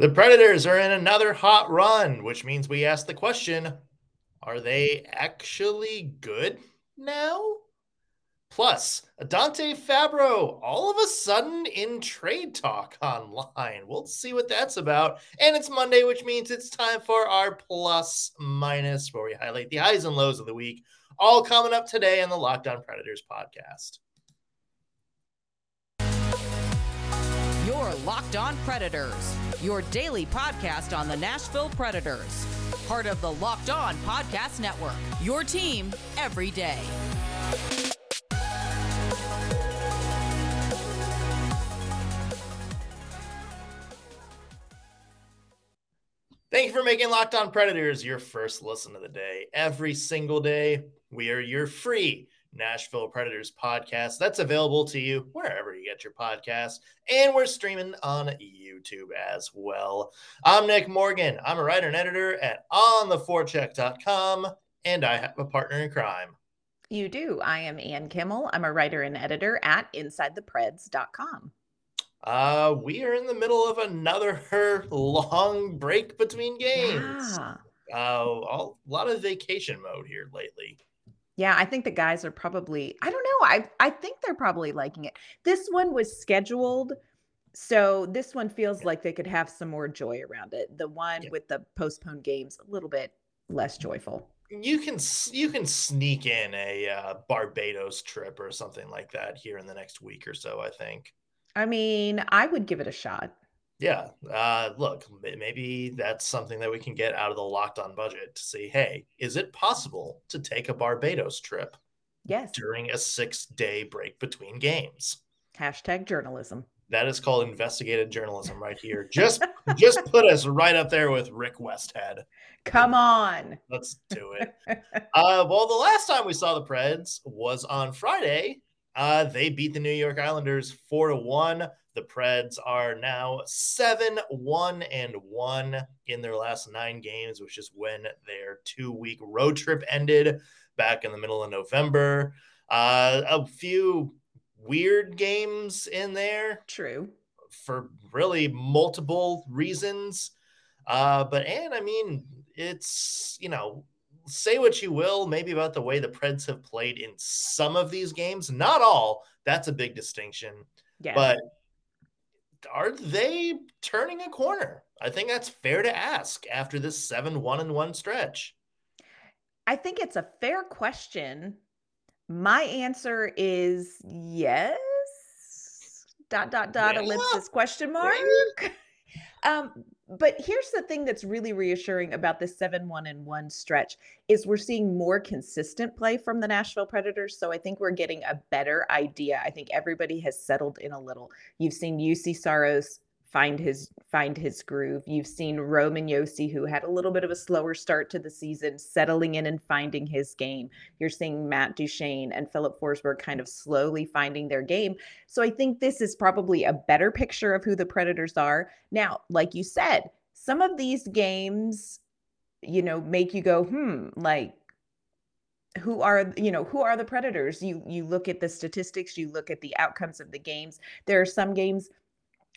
The Predators are in another hot run, which means we ask the question are they actually good now? Plus, Dante Fabbro all of a sudden in trade talk online. We'll see what that's about. And it's Monday, which means it's time for our plus minus, where we highlight the highs and lows of the week, all coming up today on the Locked On Predators podcast. Your Locked On Predators, your daily podcast on the Nashville Predators. Part of the Locked On Podcast Network, your team every day. Thank you for making Locked On Predators your first listen of the day. Every single day, we are your free Nashville Predators podcast. That's available to you wherever you get your podcast. And we're streaming on YouTube as well. I'm Nick Morgan. I'm a writer and editor at ontheforecheck.com, and I have a partner in crime. You do. I am Ann Kimmel. I'm a writer and editor at InsideThePreds.com. Uh, we are in the middle of another long break between games. Yeah. Uh, a lot of vacation mode here lately. Yeah, I think the guys are probably I don't know. I I think they're probably liking it. This one was scheduled so this one feels like they could have some more joy around it. The one yeah. with the postponed games a little bit less joyful. You can you can sneak in a uh, Barbados trip or something like that here in the next week or so, I think. I mean, I would give it a shot. Yeah. Uh, look, maybe that's something that we can get out of the locked on budget to see hey, is it possible to take a Barbados trip? Yes. During a six day break between games. Hashtag journalism. That is called investigative journalism right here. Just just put us right up there with Rick Westhead. Come on. Let's do it. uh, well, the last time we saw the Preds was on Friday. Uh, they beat the New York Islanders four to one. The Preds are now 7 1 and 1 in their last nine games, which is when their two week road trip ended back in the middle of November. Uh, a few weird games in there. True. For really multiple reasons. Uh, but, and I mean, it's, you know, say what you will, maybe about the way the Preds have played in some of these games, not all. That's a big distinction. Yeah. But are they turning a corner? I think that's fair to ask after this 7 1 and 1 stretch. I think it's a fair question. My answer is yes. Dot dot dot yeah. ellipsis question mark. um, but here's the thing that's really reassuring about this 7-1 and 1 stretch is we're seeing more consistent play from the Nashville Predators. So I think we're getting a better idea. I think everybody has settled in a little. You've seen Juuse Saros find his find his groove. You've seen Roman Josi, who had a little bit of a slower start to the season, settling in and finding his game. You're seeing Matt Duchene and Philip Forsberg kind of slowly finding their game. So I think this is probably a better picture of who the Predators are. Now, like you said, some of these games, you know, make you go, hmm, like who are you know who are the predators you you look at the statistics you look at the outcomes of the games there are some games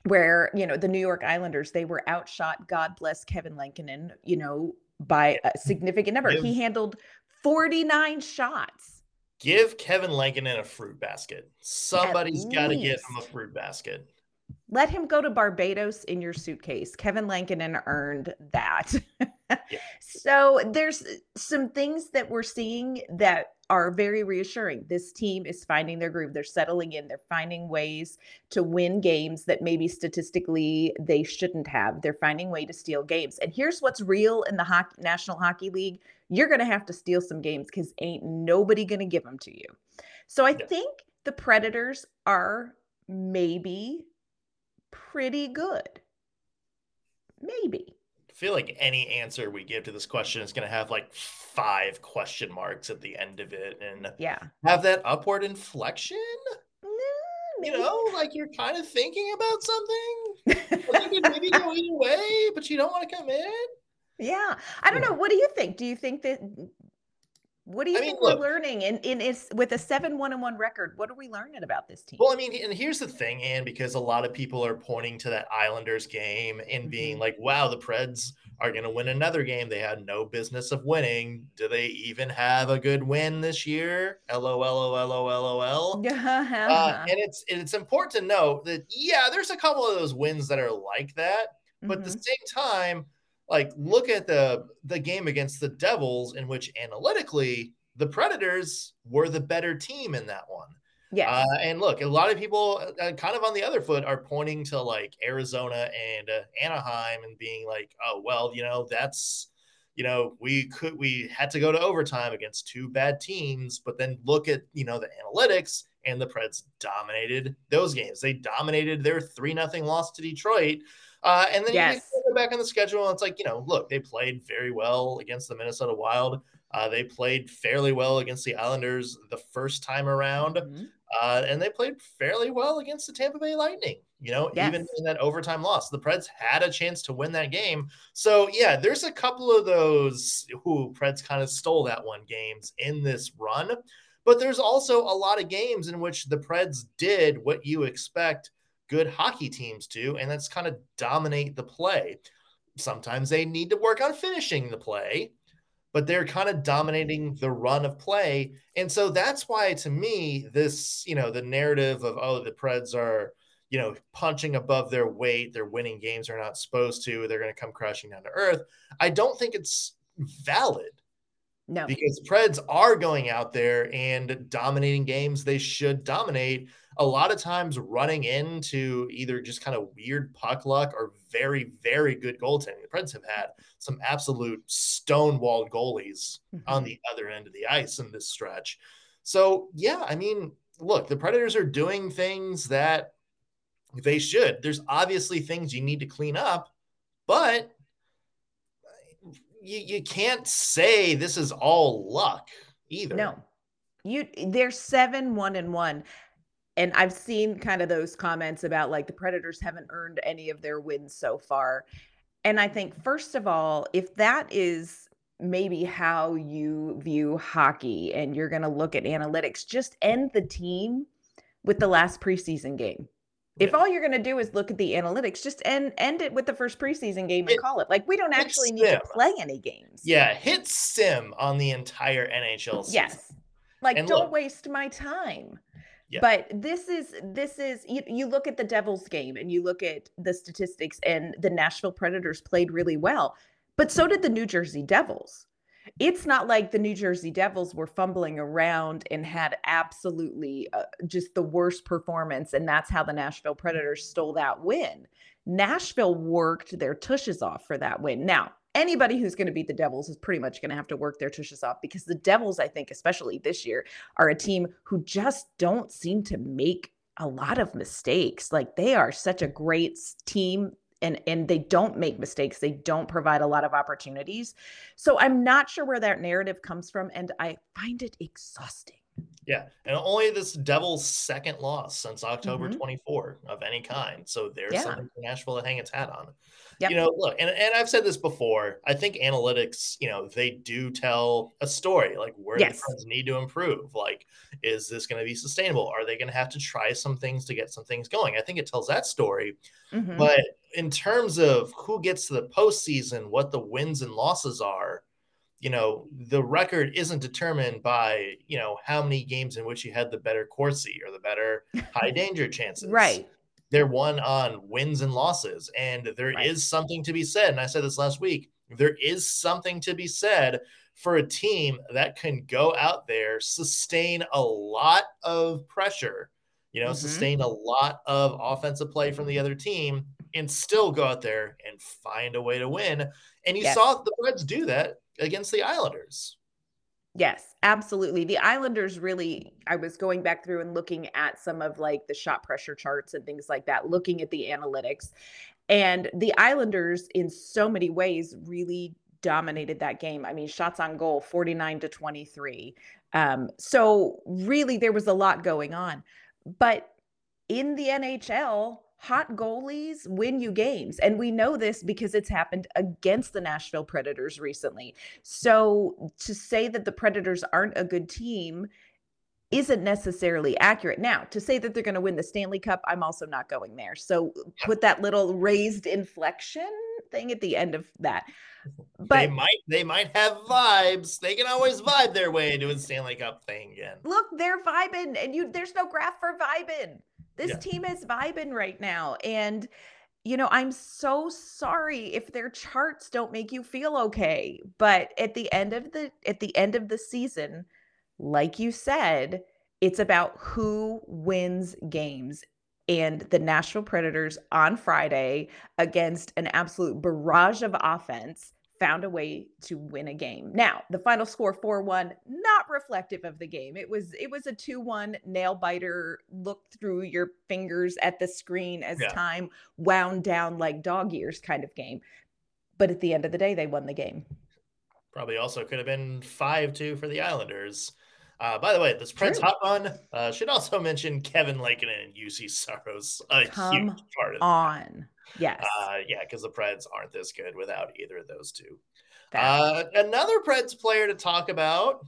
where you know the New York Islanders they were outshot. God bless Kevin Lankinen, you know, by a significant number. Give, he handled 49 shots. Give Kevin Lankinen a fruit basket. Somebody's got to get him a fruit basket. Let him go to Barbados in your suitcase. Kevin Lankinen earned that. yeah. So there's uh, some things that we're seeing that are very reassuring. This team is finding their groove. They're settling in. They're finding ways to win games that maybe statistically they shouldn't have. They're finding way to steal games. And here's what's real in the hockey, National Hockey League. You're going to have to steal some games because ain't nobody going to give them to you. So I yeah. think the Predators are maybe pretty good. Maybe feel like any answer we give to this question is going to have like five question marks at the end of it and yeah. have that upward inflection? You know like you're kind of thinking about something? Maybe go either way but you don't want to come in? Yeah. I don't know. What do you think? Do you think that What do you I think mean, we're learning? And in, in is with a seven one and one record, what are we learning about this team? Well, I mean, and here's the thing, and because a lot of people are pointing to that Islanders game and being mm-hmm. like, "Wow, the Preds are going to win another game they had no business of winning. Do they even have a good win this year? LOL, uh, and it's and it's important to know that yeah, there's a couple of those wins that are like that, but mm-hmm. at the mm-hmm. same time like look at the the game against the Devils in which analytically the Predators were the better team in that one. Yeah. Uh, and look, a lot of people uh, kind of on the other foot are pointing to like Arizona and uh, Anaheim and being like, oh, well, you know, that's, you know, we could, we had to go to overtime against two bad teams, but then look at, you know, the analytics and the Preds dominated those games. They dominated their 3 nothing loss to Detroit. Uh, and then yes. you go back on the schedule, and it's like, you know, look, they played very well against the Minnesota Wild. Uh, they played fairly well against the Islanders the first time around. Mm-hmm. Uh, and they played fairly well against the Tampa Bay Lightning, you know, yes. even in that overtime loss. The Preds had a chance to win that game. So, yeah, there's a couple of those who Preds kind of stole that one games in this run. But there's also a lot of games in which the Preds did what you expect good hockey teams do, and that's kind of dominate the play. Sometimes they need to work on finishing the play, but they're kind of dominating the run of play. And so that's why, to me, this, you know, the narrative of, oh, the Preds are, you know, punching above their weight, they're winning games they're not supposed to, they're going to come crashing down to earth. I don't think it's valid. No. Because Preds are going out there and dominating games they should dominate a lot of times running into either just kind of weird puck luck or very, very good goaltending. The Preds have had some absolute stonewalled goalies mm-hmm. on the other end of the ice in this stretch. So, yeah, I mean, look, the Predators are doing things that they should. There's obviously things you need to clean up, but you, you can't say this is all luck either. No. You they're seven one and one and I've seen kind of those comments about like the Predators haven't earned any of their wins so far. And I think, first of all, if that is maybe how you view hockey and you're going to look at analytics, just end the team with the last preseason game. If all you're going to do is look at the analytics, just end end it with the first preseason game and it, call it. Like we don't actually need to play any games. Yeah, hit sim on the entire NHL season. Yes. Like and don't look, waste my time. Yeah. But this is this is you, you look at the Devils game and you look at the statistics and the Nashville Predators played really well, but so did the New Jersey Devils. It's not like the New Jersey Devils were fumbling around and had absolutely uh, just the worst performance and that's how the Nashville Predators stole that win. Nashville worked their tushes off for that win. Now, anybody who's going to beat the Devils is pretty much going to have to work their tushes off because the Devils, I think, especially this year, are a team who just don't seem to make a lot of mistakes. Like they are such a great team and and they don't make mistakes. They don't provide a lot of opportunities. So I'm not sure where that narrative comes from and I find it exhausting. Yeah, and only this Devils' second loss since October mm-hmm. 24 of any kind. So there's yeah. something for Nashville to hang its hat on. Yep. You know, look, and, and I've said this before. I think analytics, you know, they do tell a story, like where yes. the Preds need to improve. Like, is this going to be sustainable? Are they going to have to try some things to get some things going? I think it tells that story. Mm-hmm. But in terms of who gets to the postseason, what the wins and losses are, you know, the record isn't determined by, you know, how many games in which you had the better Corsi or the better high danger chances. Right they're won on wins and losses. And there right. is something to be said. And I said this last week there is something to be said for a team that can go out there, sustain a lot of pressure, you know, mm-hmm. sustain a lot of offensive play from the other team, and still go out there and find a way to win. And you yes. saw the Preds do that against the Islanders. Yes, absolutely. The Islanders really, I was going back through and looking at some of like the shot pressure charts and things like that, looking at the analytics. And the Islanders, in so many ways, really dominated that game. I mean, shots on goal 49 to 23. Um, so, really, there was a lot going on. But in the NHL, hot goalies win you games. And we know this because it's happened against the Nashville Predators recently. So to say that the Predators aren't a good team isn't necessarily accurate. Now, to say that they're going to win the Stanley Cup, I'm also not going there. So put that little raised inflection thing at the end of that. But they might they might have vibes. They can always vibe their way into a Stanley Cup thing again. Look, they're vibing, and you there's no graph for vibing. This yeah. team is vibing right now. And you know, I'm so sorry if their charts don't make you feel okay. But at the end of the at the end of the season, like you said, it's about who wins games. And the Nashville Predators on Friday against an absolute barrage of offense found a way to win a game. Now, the final score 4-1 not reflective of the game. It was it was a 2-1 nail biter look through your fingers at the screen as yeah. time wound down like dog ears kind of game. But at the end of the day they won the game. Probably also could have been 5-2 for the Islanders. Uh, by the way, this Prince Hot Run uh, should also mention Kevin Lankinen and Juuse Saros. A Come huge part of on. Yes. Uh, yeah, because the Preds aren't this good without either of those two. Uh, another Preds player to talk about,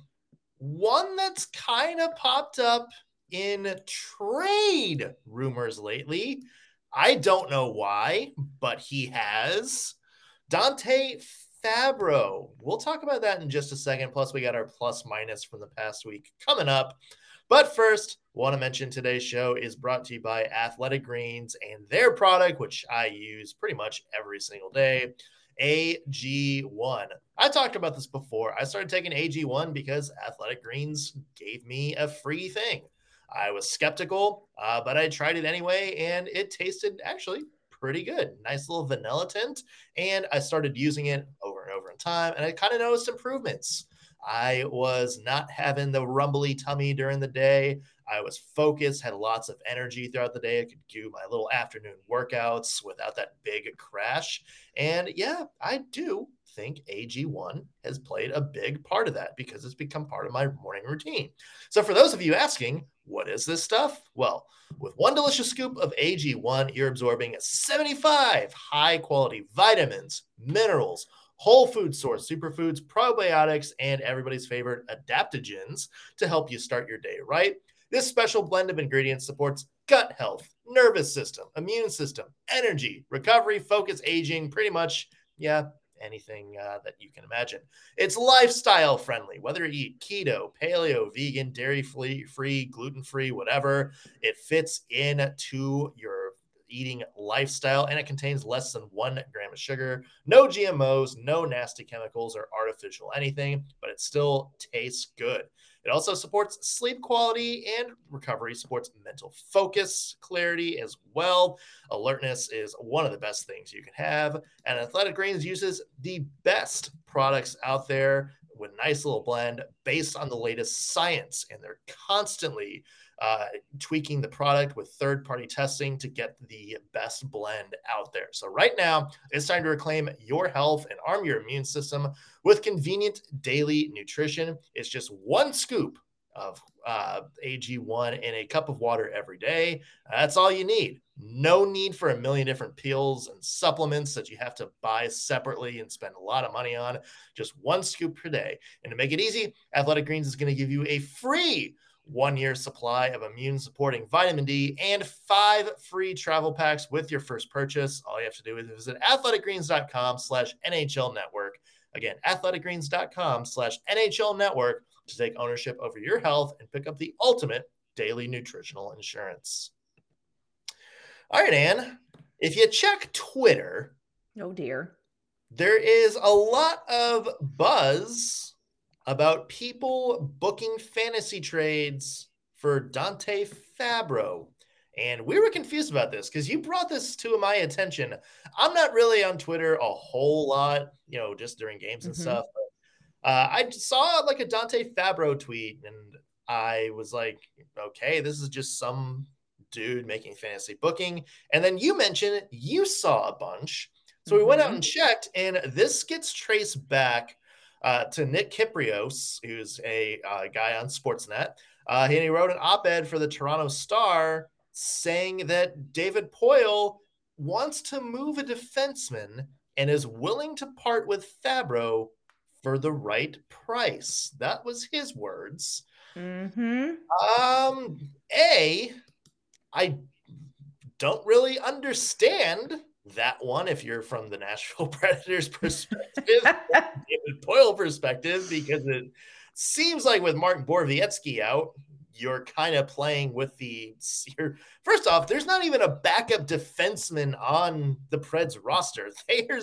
one that's kind of popped up in trade rumors lately. I don't know why, but he has. Dante Fabbro. We'll talk about that in just a second. Plus, we got our plus minus from the past week coming up. But first, want to mention today's show is brought to you by Athletic Greens and their product, which I use pretty much every single day. AG1. I talked about this before. I started taking AG1 because Athletic Greens gave me a free thing. I was skeptical, uh, but I tried it anyway, and it tasted actually pretty good. Nice little vanilla tint. And I started using it over and over in time, and I kind of noticed improvements. I was not having the rumbly tummy during the day. I was focused, had lots of energy throughout the day. I could do my little afternoon workouts without that big crash. And yeah, I do think AG1 has played a big part of that because it's become part of my morning routine. So, for those of you asking, what is this stuff? Well, with one delicious scoop of AG1, you're absorbing 75 high quality vitamins, minerals, whole food source superfoods, probiotics, and everybody's favorite adaptogens to help you start your day right. This special blend of ingredients supports gut health, nervous system, immune system, energy, recovery, focus, aging, pretty much, yeah, anything uh, that you can imagine. It's lifestyle friendly, whether you eat keto, paleo, vegan, dairy free, gluten free, whatever. It fits into your eating lifestyle and it contains less than one gram of sugar, no GMOs, no nasty chemicals or artificial anything, but it still tastes good. It also supports sleep quality and recovery, supports mental focus, clarity as well. Alertness is one of the best things you can have. And Athletic Greens uses the best products out there with nice little blend based on the latest science. And they're constantly uh, tweaking the product with third party testing to get the best blend out there. So, right now, it's time to reclaim your health and arm your immune system with convenient daily nutrition. It's just one scoop of uh, AG1 in a cup of water every day. That's all you need. No need for a million different pills and supplements that you have to buy separately and spend a lot of money on. Just one scoop per day. And to make it easy, Athletic Greens is going to give you a free one year supply of immune supporting vitamin D, and five free travel packs with your first purchase. All you have to do is visit athleticgreens.com slash NHL network. Again, athleticgreens.com slash NHL network to take ownership over your health and pick up the ultimate daily nutritional insurance. All right, Anne, if you check Twitter, oh dear, there is a lot of buzz about people booking fantasy trades for Dante Fabbro. And we were confused about this because you brought this to my attention. I'm not really on Twitter a whole lot, you know, just during games and mm-hmm. stuff. But, uh, I saw like a Dante Fabbro tweet and I was like, okay, this is just some dude making fantasy booking. And then you mentioned you saw a bunch. So we went out mm-hmm. and checked, and this gets traced back uh, to Nick Kypreos, who's a uh, guy on Sportsnet. Uh, and he wrote an op ed for the Toronto Star saying that David Poile wants to move a defenseman and is willing to part with Fabbro for the right price. That was his words. Mm-hmm. Um, A, I don't really understand that one if you're from the Nashville Predators perspective, David Poile perspective, because it seems like with Mark Borowiecki out, you're kind of playing with the. First off, there's not even a backup defenseman on the Preds roster. They are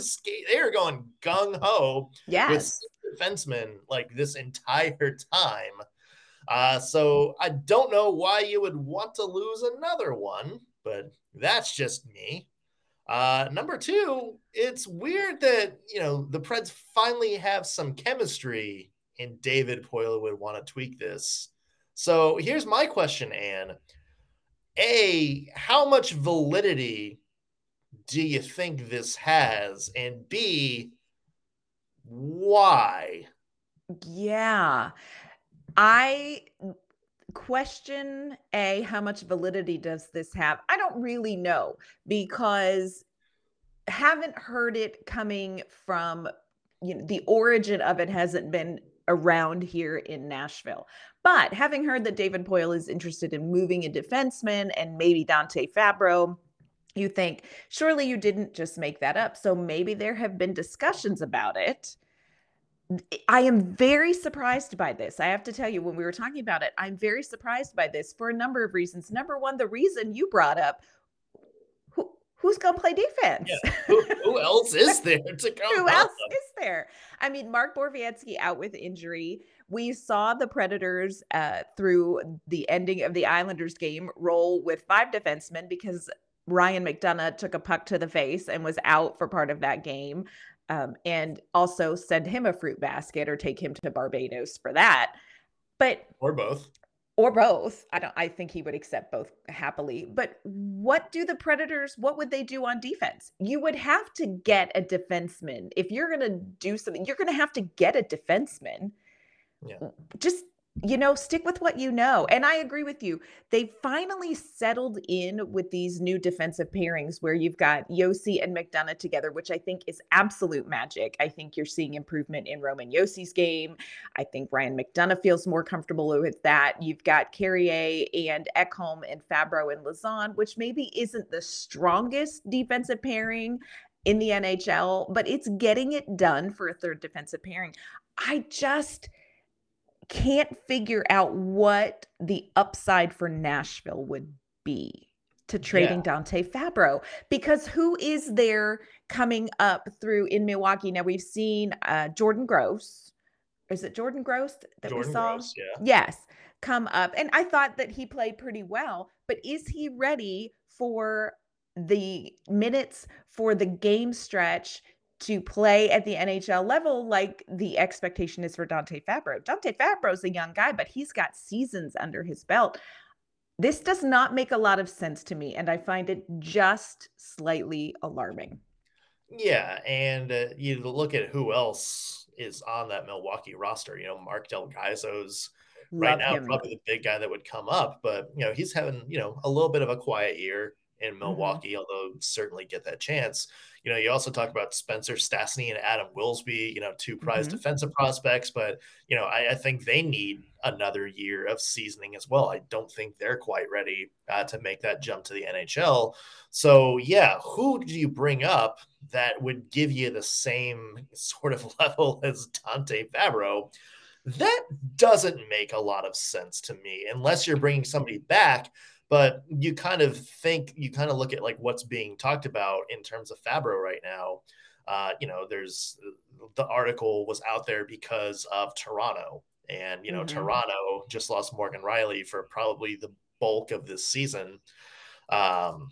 they are going gung ho yes. with defensemen like this entire time. Uh, so I don't know why you would want to lose another one, but that's just me. Uh, number two, it's weird that you know the Preds finally have some chemistry, and David Poile would want to tweak this. So here's my question, Anne. A, how much validity do you think this has? And B, why? Yeah. I question A, how much validity does this have? I don't really know because haven't heard it coming from you know the origin of it hasn't been around here in Nashville. But having heard that David Poile is interested in moving a defenseman and maybe Dante Fabbro, you think, surely you didn't just make that up. So maybe there have been discussions about it. I am very surprised by this. I have to tell you, when we were talking about it, I'm very surprised by this for a number of reasons. Number one, the reason you brought up who, who's going to play defense? Yeah. Who, who, else is there to come? who else is there? I mean, Mark Borowiecki out with injury. We saw the Predators uh, through the ending of the Islanders game roll with five defensemen because Ryan McDonagh took a puck to the face and was out for part of that game um, and also send him a fruit basket or take him to Barbados for that. But or both. Or both. I don't I think he would accept both happily. But what do the Predators what would they do on defense? You would have to get a defenseman. If you're going to do something, you're going to have to get a defenseman. Yeah. Just you know, stick with what you know. And I agree with you. They finally settled in with these new defensive pairings where you've got Josi and McDonagh together, which I think is absolute magic. I think you're seeing improvement in Roman Josi's game. I think Ryan McDonagh feels more comfortable with that. You've got Carrier and Ekholm and Fabbro and Lauzon, which maybe isn't the strongest defensive pairing in the NHL, but it's getting it done for a third defensive pairing. I just can't figure out what the upside for Nashville would be to trading yeah. Dante Fabbro because who is there coming up through in Milwaukee? Now we've seen uh, Jordan Gross. Is it Jordan Gross that Jordan we saw? Gross, yeah. Yes, come up. And I thought that he played pretty well, but is he ready for the minutes for the game stretch to play at the NHL level like the expectation is for Dante Fabbro. Dante Fabbro's a young guy, but he's got seasons under his belt. This does not make a lot of sense to me, and I find it just slightly alarming. Yeah, and uh, you look at who else is on that Milwaukee roster. You know, Mark Del right now him. probably the big guy that would come up, but you know he's having you know a little bit of a quiet year in mm-hmm. Milwaukee, mm-hmm. although certainly get that chance. You know, you also talk about Spencer Stastny and Adam Wilsby, you know, two prize mm-hmm. defensive prospects, but you know, I, I, think they need another year of seasoning as well. I don't think they're quite ready uh, to make that jump to the NHL. So, yeah, who do you bring up that would give you the same sort of level as Dante Fabbro? That doesn't make a lot of sense to me unless you're bringing somebody back but you kind of think you kind of look at like what's being talked about in terms of Fabbro right now. Uh, you know, there's the article was out there because of Toronto, and you know, mm-hmm. Toronto just lost Morgan Rielly for probably the bulk of this season. Um,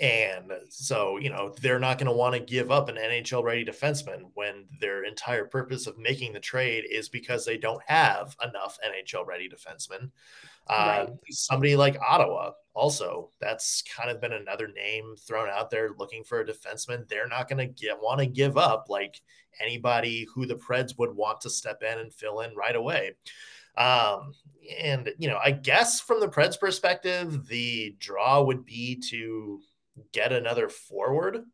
and so, you know, they're not going to want to give up an NHL ready defenseman when their entire purpose of making the trade is because they don't have enough NHL ready defensemen. Right. Somebody like Ottawa, also, that's kind of been another name thrown out there looking for a defenseman. They're not going to get want to give up like anybody who the Preds would want to step in and fill in right away. Um, and you know, I guess from the Preds' perspective, the draw would be to get another forward.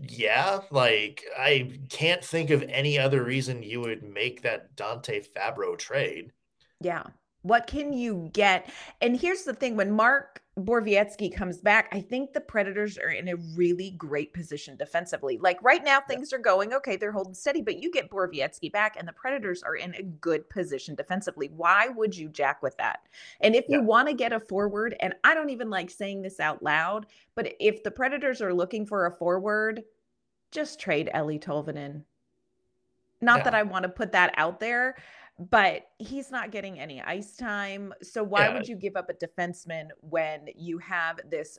Yeah, like I can't think of any other reason you would make that Dante Fabbro trade. Yeah. What can you get? And here's the thing when Mark Borowiecki comes back, I think the Predators are in a really great position defensively. Like right now, things are going okay. They're holding steady, but you get Borowiecki back, and the Predators are in a good position defensively. Why would you jack with that? And if you want to get a forward, and I don't even like saying this out loud, but if the Predators are looking for a forward, just trade Eeli Tolvanen. Not yeah. that I want to put that out there, but he's not getting any ice time. So why yeah. would you give up a defenseman when you have this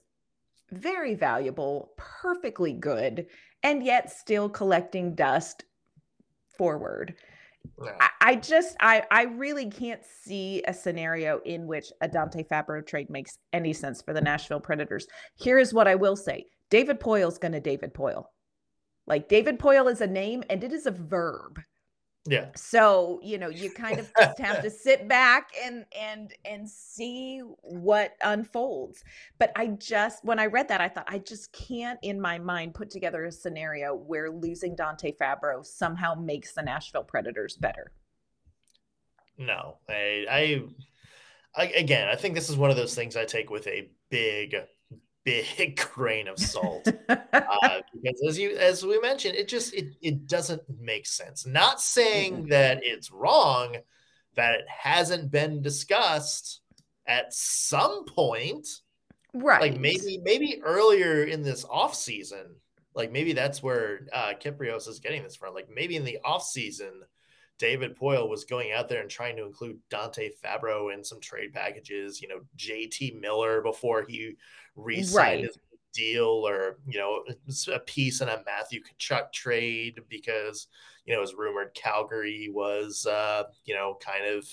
very valuable, perfectly good, and yet still collecting dust forward? Yeah. I, I, just I I really can't see a scenario in which a Dante Fabbro trade makes any sense for the Nashville Predators. Here is what I will say. David Poile's gonna David Poile. Like David Poile is a name and it is a verb. Yeah. So, you know, you kind of just have to sit back and and and see what unfolds. But I just when I read that, I thought I just can't in my mind put together a scenario where losing Dante Fabbro somehow makes the Nashville Predators better. No. I I, I again, I think this is one of those things I take with a big big grain of salt. Uh, because as you as we mentioned it just it, it doesn't make sense. Not saying that it's wrong that it hasn't been discussed at some point. Right. like maybe maybe earlier in this off season like maybe that's where uh Kypreos is getting this from. Like maybe in the off season David Poile was going out there and trying to include Dante Fabbro in some trade packages, you know, JT Miller before he re-signed right. his deal or, you know, a piece in a Matthew Tkachuk trade because, you know, it was rumored Calgary was, uh, you know, kind of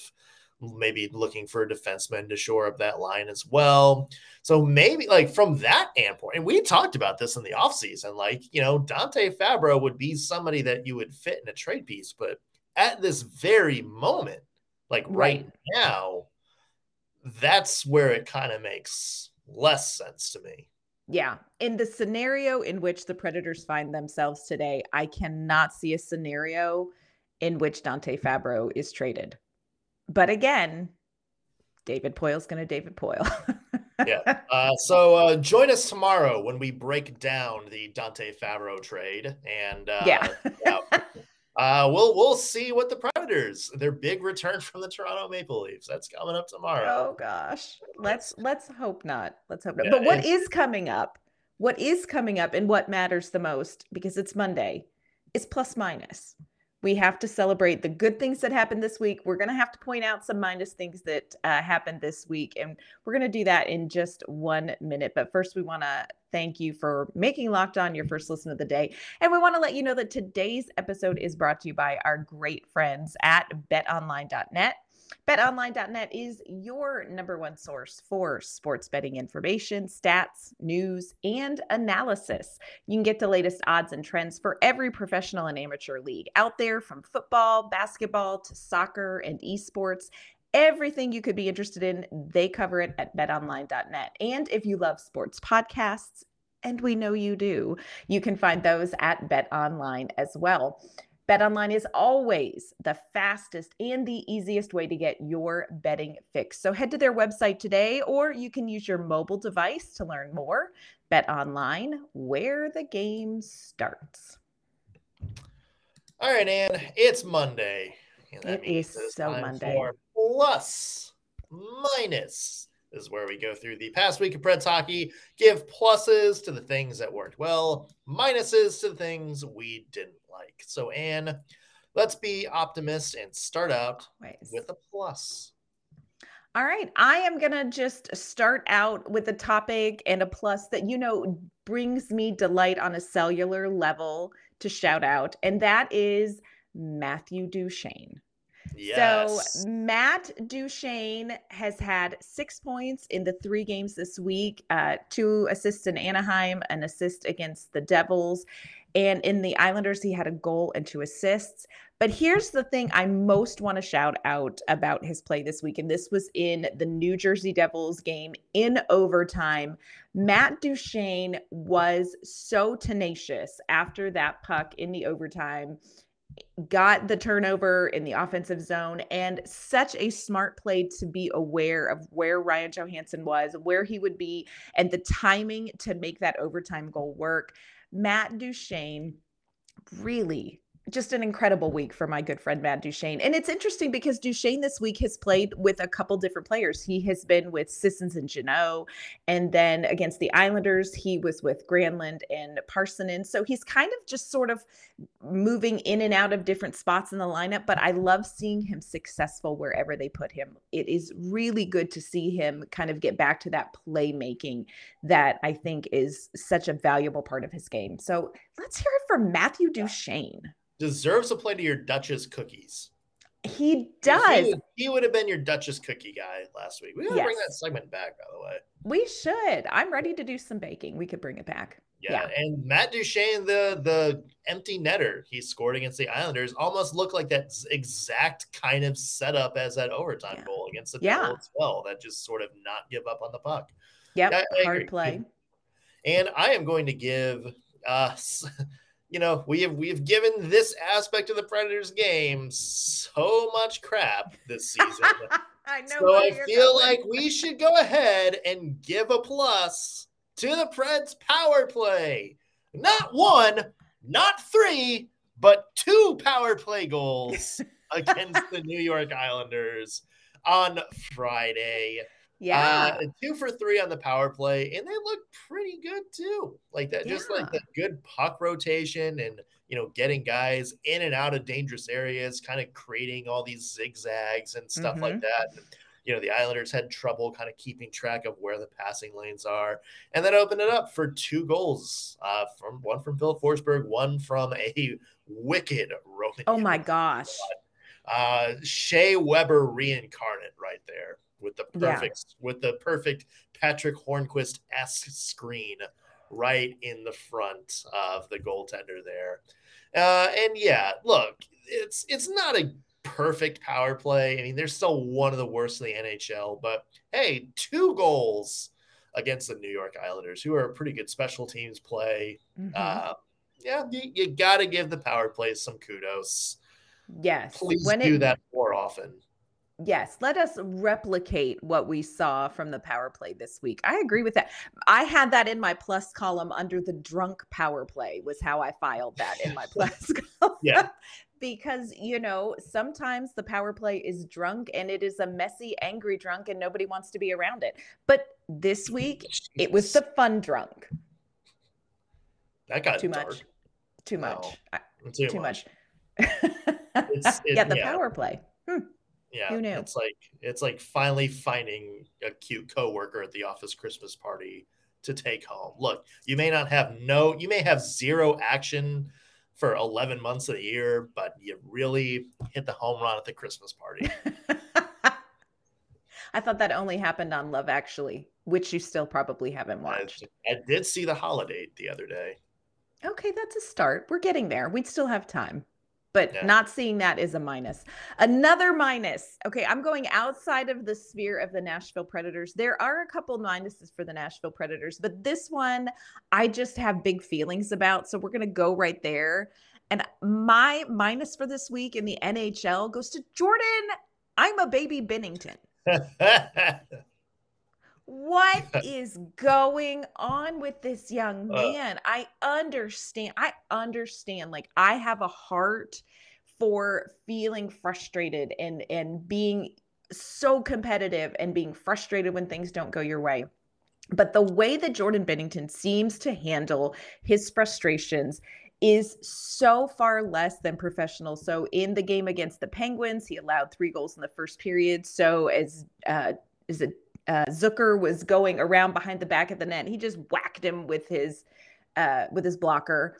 maybe looking for a defenseman to shore up that line as well. So maybe like from that standpoint, and we talked about this in the offseason, like, you know, Dante Fabbro would be somebody that you would fit in a trade piece, but – at this very moment, like right, right now, that's where it kind of makes less sense to me. Yeah. In the scenario in which the Predators find themselves today, I cannot see a scenario in which Dante Fabbro is traded. But again, David Poile's going to David Poile. yeah. Uh, so uh, join us tomorrow when we break down the Dante Fabbro trade. And uh, yeah. yeah uh, we'll we'll see what the Predators their big return from the Toronto Maple Leafs that's coming up tomorrow. Oh gosh, let's let's hope not. Let's hope not. Yeah, but what is coming up? What is coming up and what matters the most because it's Monday is plus minus we have to celebrate the good things that happened this week. We're going to have to point out some minus things that uh, happened this week. And we're going to do that in just one minute. But first, we want to thank you for making Locked On your first listen of the day. And we want to let you know that today's episode is brought to you by our great friends at betonline.net. BetOnline.net is your number one source for sports betting information, stats, news, and analysis. You can get the latest odds and trends for every professional and amateur league out there from football, basketball to soccer and esports. Everything you could be interested in, they cover it at betonline.net. And if you love sports podcasts, and we know you do, you can find those at BetOnline as well. BetOnline is always the fastest and the easiest way to get your betting fix. So head to their website today, or you can use your mobile device to learn more. BetOnline, where the game starts. All right, Ann, it's Monday. It is so Monday. plus, minus is where we go through the past week of Preds hockey, give pluses to the things that worked well, minuses to the things we didn't like. So, Anne, let's be optimists and start out Always. with a plus. All right. I am going to just start out with a topic and a plus that, you know, brings me delight on a cellular level to shout out, and that is Matthew Duchene. Yes. So Matt Duchene has had six points in the three games this week, uh, two assists in Anaheim, an assist against the Devils. And in the Islanders, he had a goal and two assists. But here's the thing I most want to shout out about his play this week. And this was in the New Jersey Devils game in overtime. Matt Duchene was so tenacious after that puck in the overtime got the turnover in the offensive zone and such a smart play to be aware of where Ryan Johansen was, where he would be, and the timing to make that overtime goal work. Matt Duchene really just an incredible week for my good friend Matt Duchene. And it's interesting because Duchene this week has played with a couple different players. He has been with Sissons and Jeannot. And then against the Islanders, he was with Granlund and Parssinen. So he's kind of just sort of moving in and out of different spots in the lineup. But I love seeing him successful wherever they put him. It is really good to see him kind of get back to that playmaking that I think is such a valuable part of his game. So let's hear it from Matthew Duchene deserves to play to your Duchess cookies. He does. He would, he would, have been your Duchess cookie guy last week. We gotta yes. bring that segment back, by the way. We should. I'm ready to do some baking. We could bring it back. Yeah, yeah. and Matt Duchene, the the empty netter he scored against the Islanders, almost looked like that exact kind of setup as that overtime yeah. goal against the yeah. as well. That just sort of not give up on the puck. Yep, I hard agree. play. And I am going to give us. Uh, you know, we have we have given this aspect of the Predators game so much crap this season. I know. So I feel going. like we should go ahead and give a plus to the Preds power play. Not one, not three, but two power play goals against the New York Islanders on Friday. Yeah. Uh, two for three on the power play, and they look pretty good too. Like that, yeah. just like the good puck rotation and you know, getting guys in and out of dangerous areas, kind of creating all these zigzags and stuff mm-hmm. like that. And, you know, the Islanders had trouble kind of keeping track of where the passing lanes are, and then opened it up for two goals. Uh, from one from Phil Forsberg, one from a wicked Roman. Oh my gosh. Uh, Shea Weber reincarnate right there with the perfect yeah. with the perfect Patric Hornqvist esque screen right in the front of the goaltender there. Uh, and yeah, look, it's it's not a perfect power play. I mean, they're still one of the worst in the NHL, but hey, two goals against the New York Islanders, who are a pretty good special teams play. Mm-hmm. Uh, yeah, you, you got to give the power play some kudos. Yes, please when do it, that more often. Yes, let us replicate what we saw from the power play this week. I agree with that. I had that in my plus column under the drunk power play, was how I filed that in my plus column. Yeah. because, you know, sometimes the power play is drunk and it is a messy, angry drunk and nobody wants to be around it. But this week, it was the fun drunk. That got too dark. much. Too much. Too, too, much. much. it, yeah, the yeah. power play. Hmm. Yeah, Who knew? it's like it's like finally finding a cute coworker at the office Christmas party to take home. Look, you may not have no, you may have zero action for 11 months of the year, but you really hit the home run at the Christmas party. I thought that only happened on Love Actually, which you still probably haven't watched. I, I did see the holiday the other day. Okay, that's a start. We're getting there. We'd still have time but yeah. not seeing that is a minus. Another minus. Okay, I'm going outside of the sphere of the Nashville Predators. There are a couple minuses for the Nashville Predators, but this one I just have big feelings about. So we're going to go right there. And my minus for this week in the NHL goes to Jordan. I'm a baby Binnington. what is going on with this young uh. man? Uh, I understand. I understand. Like I have a heart for feeling frustrated and and being so competitive and being frustrated when things don't go your way. But the way that Jordan Binnington seems to handle his frustrations is so far less than professional. So in the game against the Penguins, he allowed three goals in the first period. So as uh, is it uh, Zucker was going around behind the back of the net. He just whacked him with his uh, with his blocker.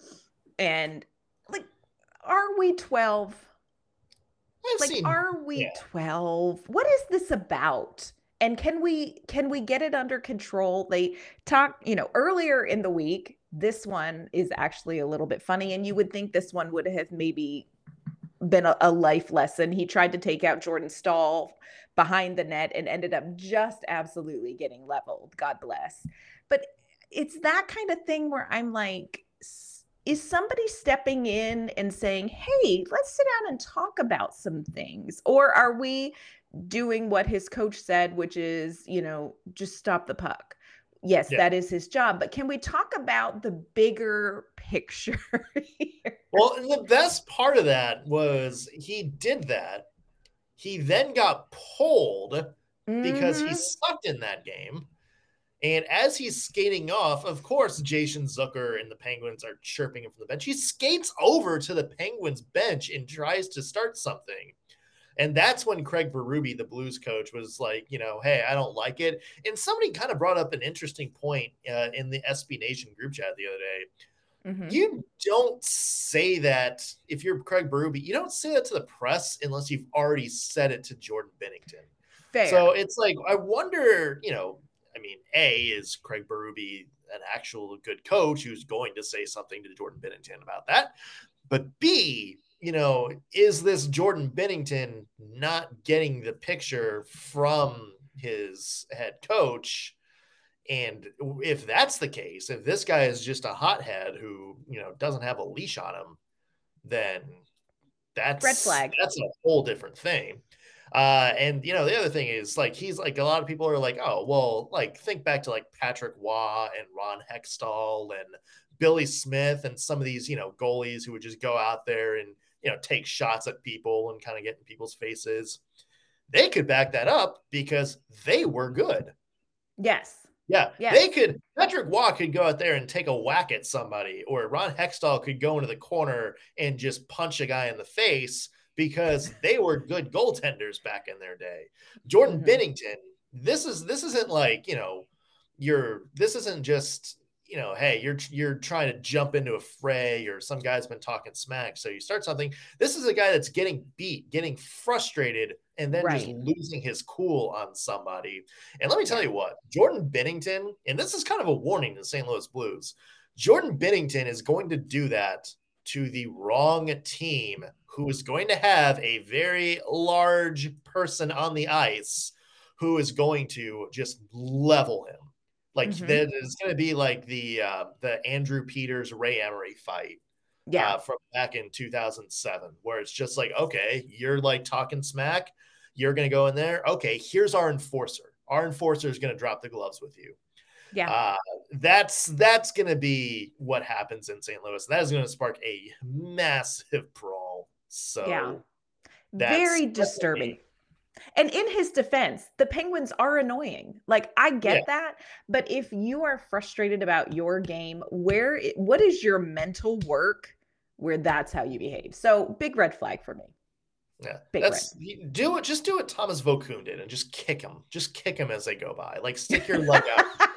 And like, are we twelve? Like, seen- are we yeah. 12? What is this about? And can we can we get it under control? They talk, you know, earlier in the week. This one is actually a little bit funny, and you would think this one would have maybe been a, a life lesson. He tried to take out Jordan Staal behind the net and ended up just absolutely getting leveled. God bless. But it's that kind of thing where I'm like, is somebody stepping in and saying, hey, let's sit down and talk about some things? Or are we doing what his coach said, which is, you know, just stop the puck? Yes, Yeah. that is his job. But can we talk about the bigger picture here? Well, the best part of that was he did that. He then got pulled because he Mhm. sucked in that game. And as he's skating off, of course, Jason Zucker and the Penguins are chirping him from the bench. He skates over to the Penguins bench and tries to start something. And that's when Craig Berube, the Blues coach, was like, you know, hey, I don't like it. And somebody kind of brought up an interesting point uh, in the SB Nation group chat the other day Mhm. you don't say that if you're Craig Berube, you don't say that to the press unless you've already said it to Jordan Binnington. Fair. So it's like I wonder, you know, I mean, A is Craig Berube an actual good coach who's going to say something to Jordan Binnington about that? But B, you know, is this Jordan Binnington not getting the picture from his head coach? And if that's the case, if this guy is just a hothead who, you know, doesn't have a leash on him, then that's Red flag. That's a whole different thing. Uh, and you know, the other thing is like he's like a lot of people are like, oh, well, like think back to like Patrick Roy and Ron Hextall and Billy Smith and some of these, you know, goalies who would just go out there and you know take shots at people and kind of get in people's faces. They could back that up because they were good. yes. Yeah, Yes. they could. Patrick Roy could go out there and take a whack at somebody, or Ron Hextall could go into the corner and just punch a guy in the face because they were good goaltenders back in their day. Jordan Mhm. Binnington, this is this isn't like you know, you're this isn't just you know, hey, you're you're trying to jump into a fray, or some guy's been talking smack, so you start something. This is a guy that's getting beat, getting frustrated, and then just losing his cool on somebody. And let me tell you what, Jordan Binnington, and this is kind of a warning to the St. Louis Blues. Jordan Binnington is going to do that to the wrong team who is going to have a very large person on the ice who is going to just level him. Like Mhm. that is going to be like the uh, the Andrew Peters Ray Emery fight Yeah. uh, from back in 2007, where it's just like, okay, you're like talking smack. You're going to go in there. Okay, here's our enforcer. Our enforcer is going to drop the gloves with you. yeah. Uh, that's that's going to be what happens in St. Louis. That is going to spark a massive brawl. So Yeah. that's Very disturbing. And in his defense, the Penguins are annoying. Like I get Yeah. that, but if you are frustrated about your game, where what is your mental work where that's how you behave? So big red flag for me. yeah, big that's you- do it. Just do what Thomas Vokoun did and just kick him. Just kick him as they go by. Like stick your leg out.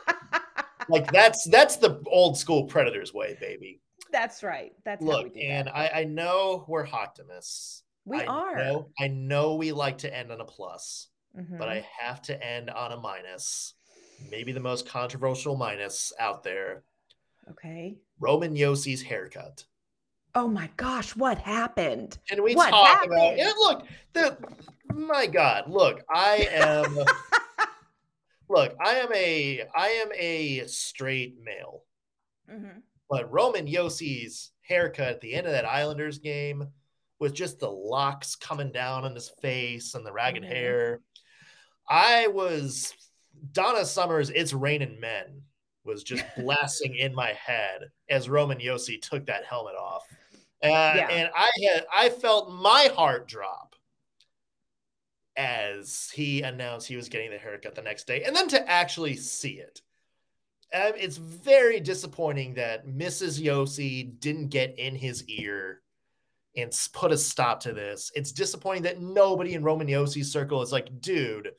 Like that's that's the old school Predators way, baby. That's right. That's Look, do and that. I, I know we're optimists. We I are. Know, I know we like to end on a plus, but Mhm. I have to end on a minus. Maybe the most controversial minus out there. okay. Roman Josi's haircut. Oh my gosh, what happened? Can we What talk about happened? yeah, look, the my God, look, I am look, I am a I am a straight male. Mhm. But Roman Josi's haircut at the end of that Islanders game with just the locks coming down on his face and the ragged Mhm. hair. I was Donna Summers, It's Raining Men was just blasting in my head as Roman Josi took that helmet off. Uh, And I had I felt my heart drop as he announced he was getting the haircut the next day, and then to actually see it. Um, it's very disappointing that Mrs. Josi didn't get in his ear and put a stop to this. It's disappointing that nobody in Roman Josi's circle is like, dude,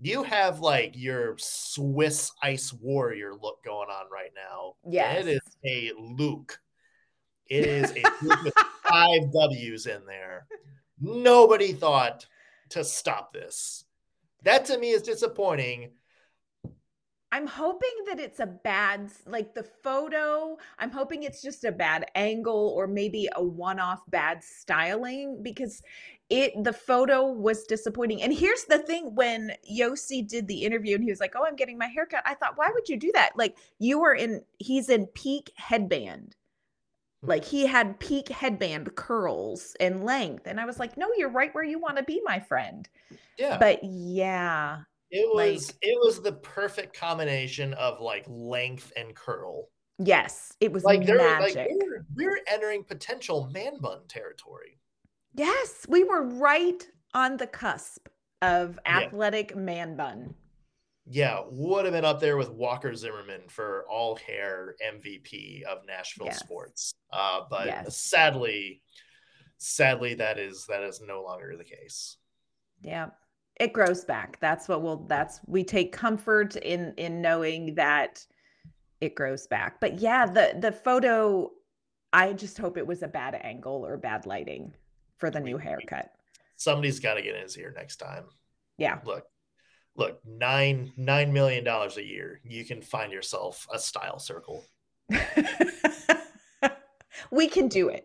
you have like your Swiss ice warrior look going on right now. Yes. It is a Luke. It is a Luke with five W's in there. Nobody thought to stop this. That to me is disappointing. I'm hoping that it's a bad, like the photo. I'm hoping it's just a bad angle or maybe a one off bad styling because it, the photo was disappointing. And here's the thing when Josi did the interview and he was like, Oh, I'm getting my haircut. I thought, why would you do that? Like you were in, he's in peak headband. Hmm. Like he had peak headband curls and length. And I was like, no, you're right where you want to be, my friend. Yeah. But yeah, it was like, it was the perfect combination of like length and curl. Yes, it was like magic. Like, we're, we're entering potential man bun territory. Yes, we were right on the cusp of athletic yeah. man bun. Yeah, would have been up there with Walker Zimmerman for all hair MVP of Nashville yes. sports. Uh, but yes. sadly, sadly, that is that is no longer the case. Yeah it grows back. That's what we'll that's we take comfort in in knowing that it grows back. But yeah the the photo i just hope it was a bad angle or bad lighting for the new haircut. somebody's got to get in his ear next time. Yeah. Look look nine nine million dollars a year you can find yourself a style circle. We can do it.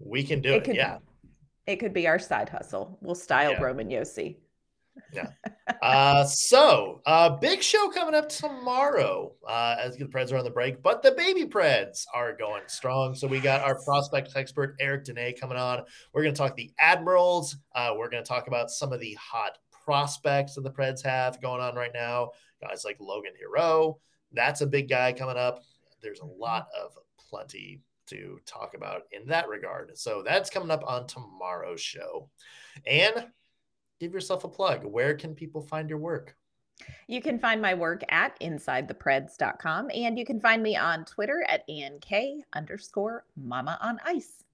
We can do it, it could, yeah. It could be our side hustle. We'll style yeah. roman josi yeah. Uh, so, uh, big show coming up tomorrow uh, as the Preds are on the break, but the baby Preds are going strong. So, we got our prospect expert, Eric Dene, coming on. We're going to talk the Admirals. Uh, we're going to talk about some of the hot prospects that the Preds have going on right now. Guys like Logan Hero. That's a big guy coming up. There's a lot of plenty to talk about in that regard. So, that's coming up on tomorrow's show. And give yourself a plug. Where can people find your work? You can find my work at insidethepreds.com and you can find me on Twitter at ANK underscore mama on ice.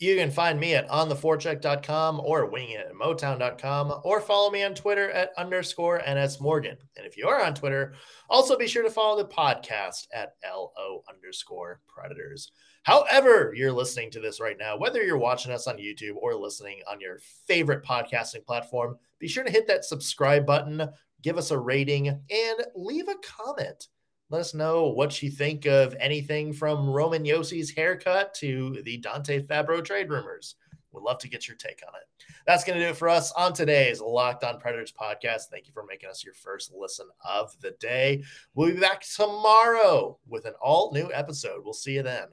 You can find me at ontheforecheck.com or winging it at motown.com or follow me on Twitter at underscore NS Morgan. And if you are on Twitter, also be sure to follow the podcast at LO underscore predators. However, you're listening to this right now, whether you're watching us on YouTube or listening on your favorite podcasting platform, be sure to hit that subscribe button, give us a rating, and leave a comment. Let us know what you think of anything from Roman Josi's haircut to the Dante Fabbro trade rumors. We'd love to get your take on it. That's going to do it for us on today's Locked On Predators podcast. Thank you for making us your first listen of the day. We'll be back tomorrow with an all new episode. We'll see you then.